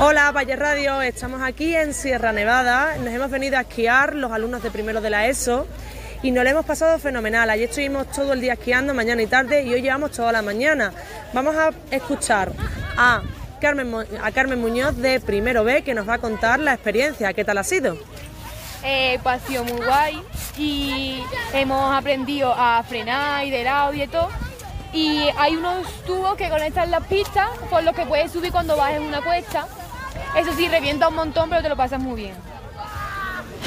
Hola, Valle Radio, estamos aquí en Sierra Nevada, nos hemos venido a esquiar los alumnos de primero de la ESO y nos lo hemos pasado fenomenal. Ayer estuvimos todo el día esquiando, mañana y tarde, y hoy llevamos toda la mañana. Vamos a escuchar a Carmen, a Carmen Muñoz de primero B que nos va a contar la experiencia. ¿Qué tal ha sido? Eh, pues ha sido muy guay y hemos aprendido a frenar y de lado y todo. Y hay unos tubos que conectan las pistas por los que puedes subir cuando vas en una cuesta. Eso sí, revienta un montón, pero te lo pasas muy bien.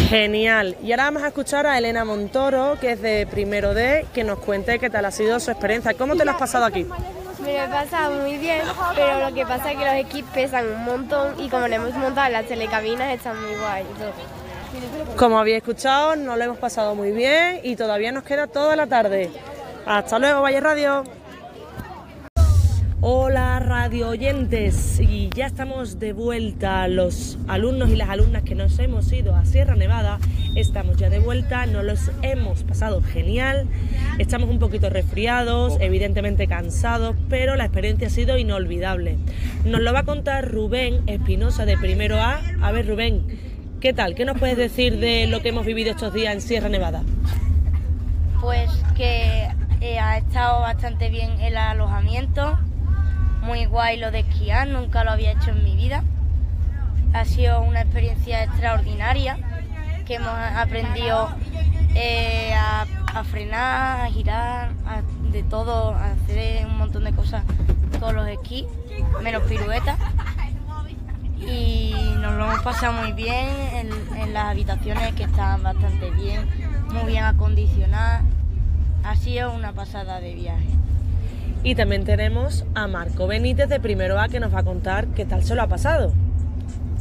Genial. Y ahora vamos a escuchar a Elena Montoro, que es de primero D, que nos cuente qué tal ha sido su experiencia. ¿Cómo te lo has pasado aquí? Me lo he pasado muy bien, pero lo que pasa es que los equipos pesan un montón y como le hemos montado las telecabinas están muy guay. Como habéis escuchado, nos lo hemos pasado muy bien y todavía nos queda toda la tarde. Hasta luego, Valle Radio. Hola radio oyentes y ya estamos de vuelta los alumnos y las alumnas que nos hemos ido a Sierra Nevada estamos ya de vuelta, nos los hemos pasado genial, estamos un poquito resfriados, evidentemente cansados, pero la experiencia ha sido inolvidable. Nos lo va a contar Rubén Espinosa de Primero A. A ver Rubén, ¿qué tal? ¿Qué nos puedes decir de lo que hemos vivido estos días en Sierra Nevada? Pues que eh, ha estado bastante bien el alojamiento muy guay lo de esquiar, nunca lo había hecho en mi vida. Ha sido una experiencia extraordinaria que hemos aprendido eh, a, frenar, a girar, de todo, a hacer un montón de cosas, todos los esquís, menos piruetas. Y nos lo hemos pasado muy bien en, en las habitaciones que están bastante bien, muy bien acondicionadas. Ha sido una pasada de viaje. Y también tenemos a Marco Benítez de Primero A que nos va a contar qué tal se lo ha pasado.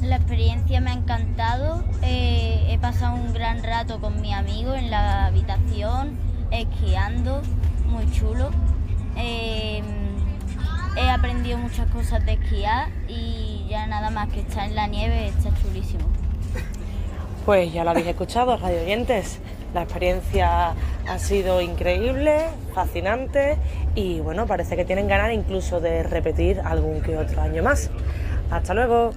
La experiencia me ha encantado, eh, he pasado un gran rato con mi amigo en la habitación, esquiando, muy chulo. Eh, he aprendido muchas cosas de esquiar y ya nada más que estar en la nieve está chulísimo. Pues ya lo habéis escuchado, radio oyentes. La experiencia ha sido increíble, fascinante y bueno, parece que tienen ganas incluso de repetir algún que otro año más. Hasta luego.